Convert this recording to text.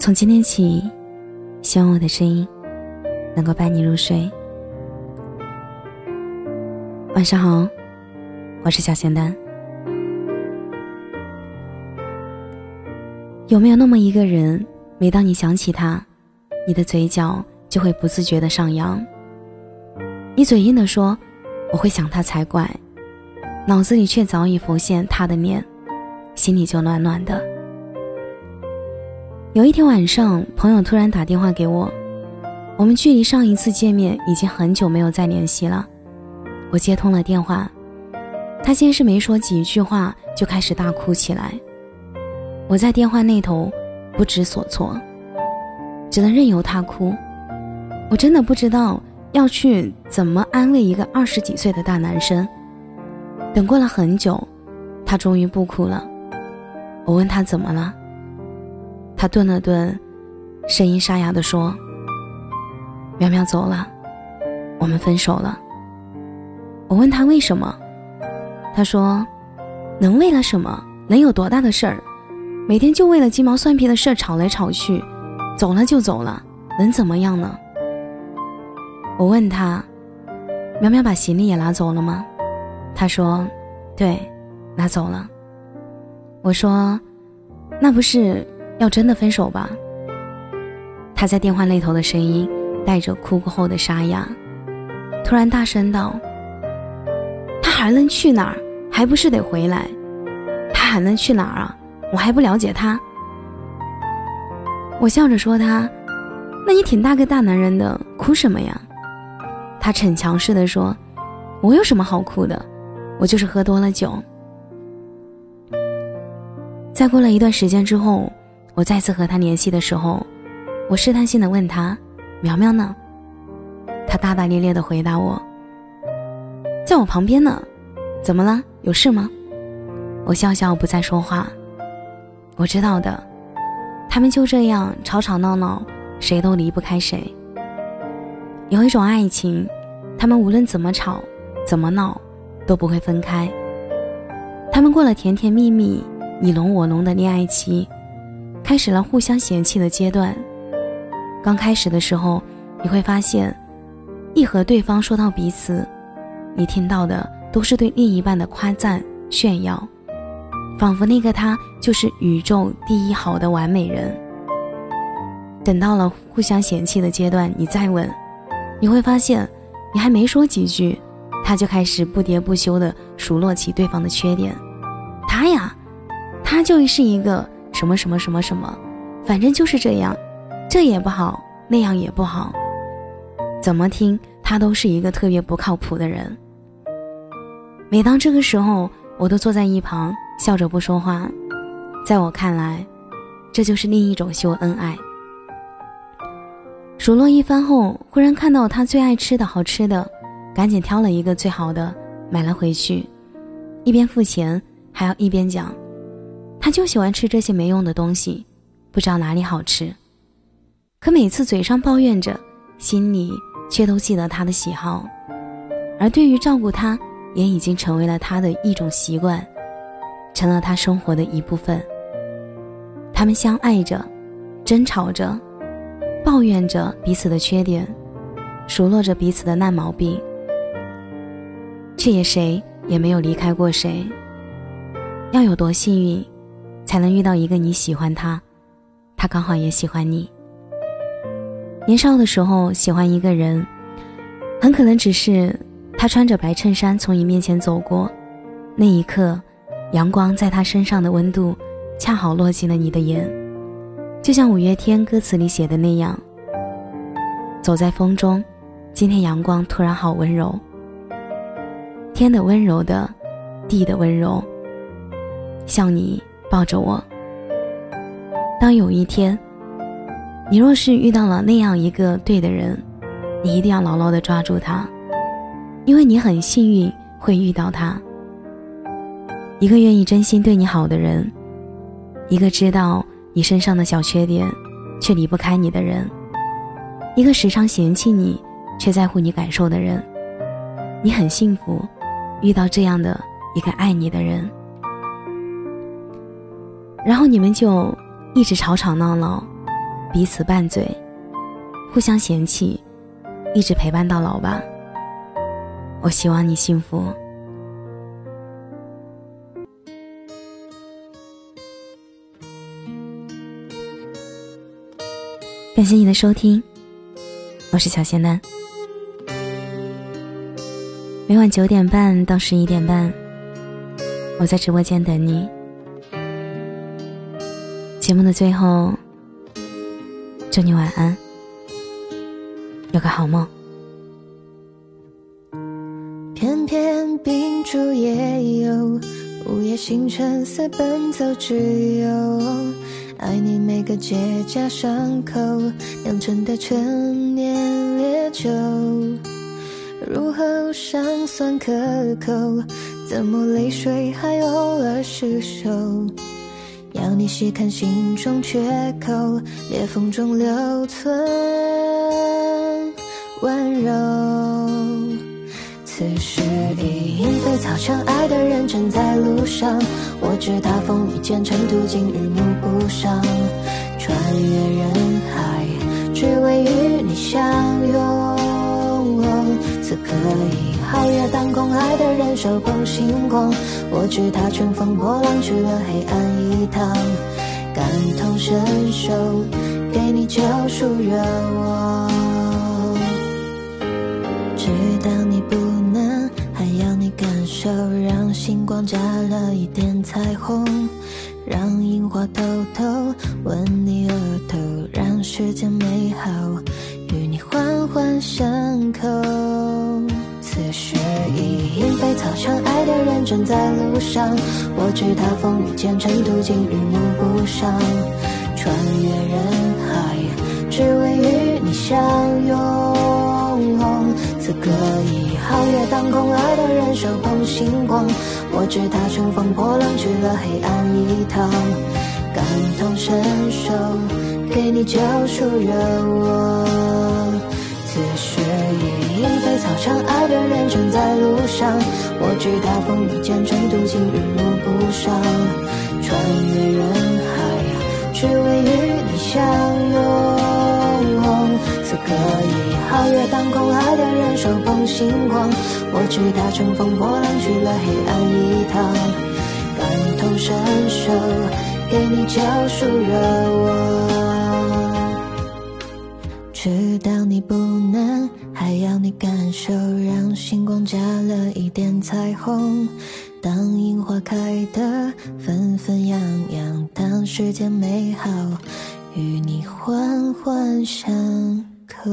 从今天起，希望我的声音能够伴你入睡。晚上好，我是小仙丹。有没有那么一个人，每当你想起他，你的嘴角就会不自觉的上扬？你嘴硬的说我会想他才怪，脑子里却早已浮现他的面，心里就暖暖的。有一天晚上，朋友突然打电话给我，我们距离上一次见面已经很久没有再联系了。我接通了电话，他先是没说几句话，就开始大哭起来。我在电话那头不知所措，只能任由他哭。我真的不知道要去怎么安慰一个二十几岁的大男生。等过了很久，他终于不哭了。我问他怎么了。他顿了顿，声音沙哑的说：“苗苗走了，我们分手了。”我问他为什么，他说：“能为了什么？能有多大的事儿？每天就为了鸡毛蒜皮的事儿吵来吵去，走了就走了，能怎么样呢？”我问他：“苗苗把行李也拿走了吗？”他说：“对，拿走了。”我说：“那不是……”要真的分手吧？他在电话那头的声音带着哭过后的沙哑，突然大声道：“他还能去哪儿？还不是得回来？他还能去哪儿啊？我还不了解他。”我笑着说：“他，那你挺大个大男人的，哭什么呀？”他逞强似的说：“我有什么好哭的？我就是喝多了酒。”再过了一段时间之后。我再次和他联系的时候，我试探性的问他：“苗苗呢？”他大大咧咧的回答我：“在我旁边呢。”怎么了？有事吗？我笑笑不再说话。我知道的，他们就这样吵吵闹闹，谁都离不开谁。有一种爱情，他们无论怎么吵，怎么闹，都不会分开。他们过了甜甜蜜蜜、你侬我侬的恋爱期。开始了互相嫌弃的阶段。刚开始的时候，你会发现，一和对方说到彼此，你听到的都是对另一半的夸赞炫耀，仿佛那个他就是宇宙第一好的完美人。等到了互相嫌弃的阶段，你再问，你会发现，你还没说几句，他就开始不喋不休地数落起对方的缺点。他呀，他就是一个。什么什么什么什么，反正就是这样，这也不好，那样也不好。怎么听他都是一个特别不靠谱的人。每当这个时候，我都坐在一旁笑着不说话。在我看来，这就是另一种秀恩爱。数落一番后，忽然看到他最爱吃的好吃的，赶紧挑了一个最好的买了回去，一边付钱还要一边讲。就喜欢吃这些没用的东西，不知道哪里好吃。可每次嘴上抱怨着，心里却都记得他的喜好。而对于照顾他，也已经成为了他的一种习惯，成了他生活的一部分。他们相爱着，争吵着，抱怨着彼此的缺点，数落着彼此的烂毛病，却也谁也没有离开过谁。要有多幸运？才能遇到一个你喜欢他，他刚好也喜欢你。年少的时候喜欢一个人，很可能只是他穿着白衬衫从你面前走过，那一刻，阳光在他身上的温度恰好落进了你的眼，就像五月天歌词里写的那样：走在风中，今天阳光突然好温柔，天的温柔的，地的温柔，像你。抱着我。当有一天，你若是遇到了那样一个对的人，你一定要牢牢的抓住他，因为你很幸运会遇到他。一个愿意真心对你好的人，一个知道你身上的小缺点却离不开你的人，一个时常嫌弃你却在乎你感受的人，你很幸福，遇到这样的一个爱你的人。然后你们就一直吵吵闹闹，彼此拌嘴，互相嫌弃，一直陪伴到老吧。我希望你幸福。感谢你的收听，我是小仙丹。每晚九点半到十一点半，我在直播间等你。节目的最后，祝你晚安，有个好梦。偏偏冰烛夜游，午夜星辰似奔走之友。爱你每个结痂伤口酿成的陈年烈酒。入喉尚算可口，怎么泪水还偶尔失守？要你细看心中缺口，裂缝中留存温柔。此时已莺飞草长，爱的人正在路上。我知他风雨兼程，途经日暮不赏，穿越人海，只为与你相拥。此刻已皓月当空，爱的人手捧星光。我知他乘风破浪去了黑暗一趟，感同身受，给你救赎愿望。知道你不能，还要你感受，让星光加了一点彩虹，让樱花偷偷吻你额头，让世间美好。与你环环相扣，正在路上。我知他风雨兼程，途经日暮不赏，穿越人海，只为与你相拥。此刻已皓月当空，爱的人手捧星光。我知他乘风破浪去了黑暗一趟，感同身受。给你救赎热望。此时已莺飞草长，爱的人在路上。我知他风雨兼程，途经日暮不赏，穿越人海，只为与你相拥。此刻已皓月当空，爱的人手捧星光。我知他乘风破浪去了黑暗一趟，感同身受，给你救赎热望。知道你不能，还要你感受，让星光加了一点彩虹。当樱花开得纷纷扬扬，当世间美好与你环环相扣。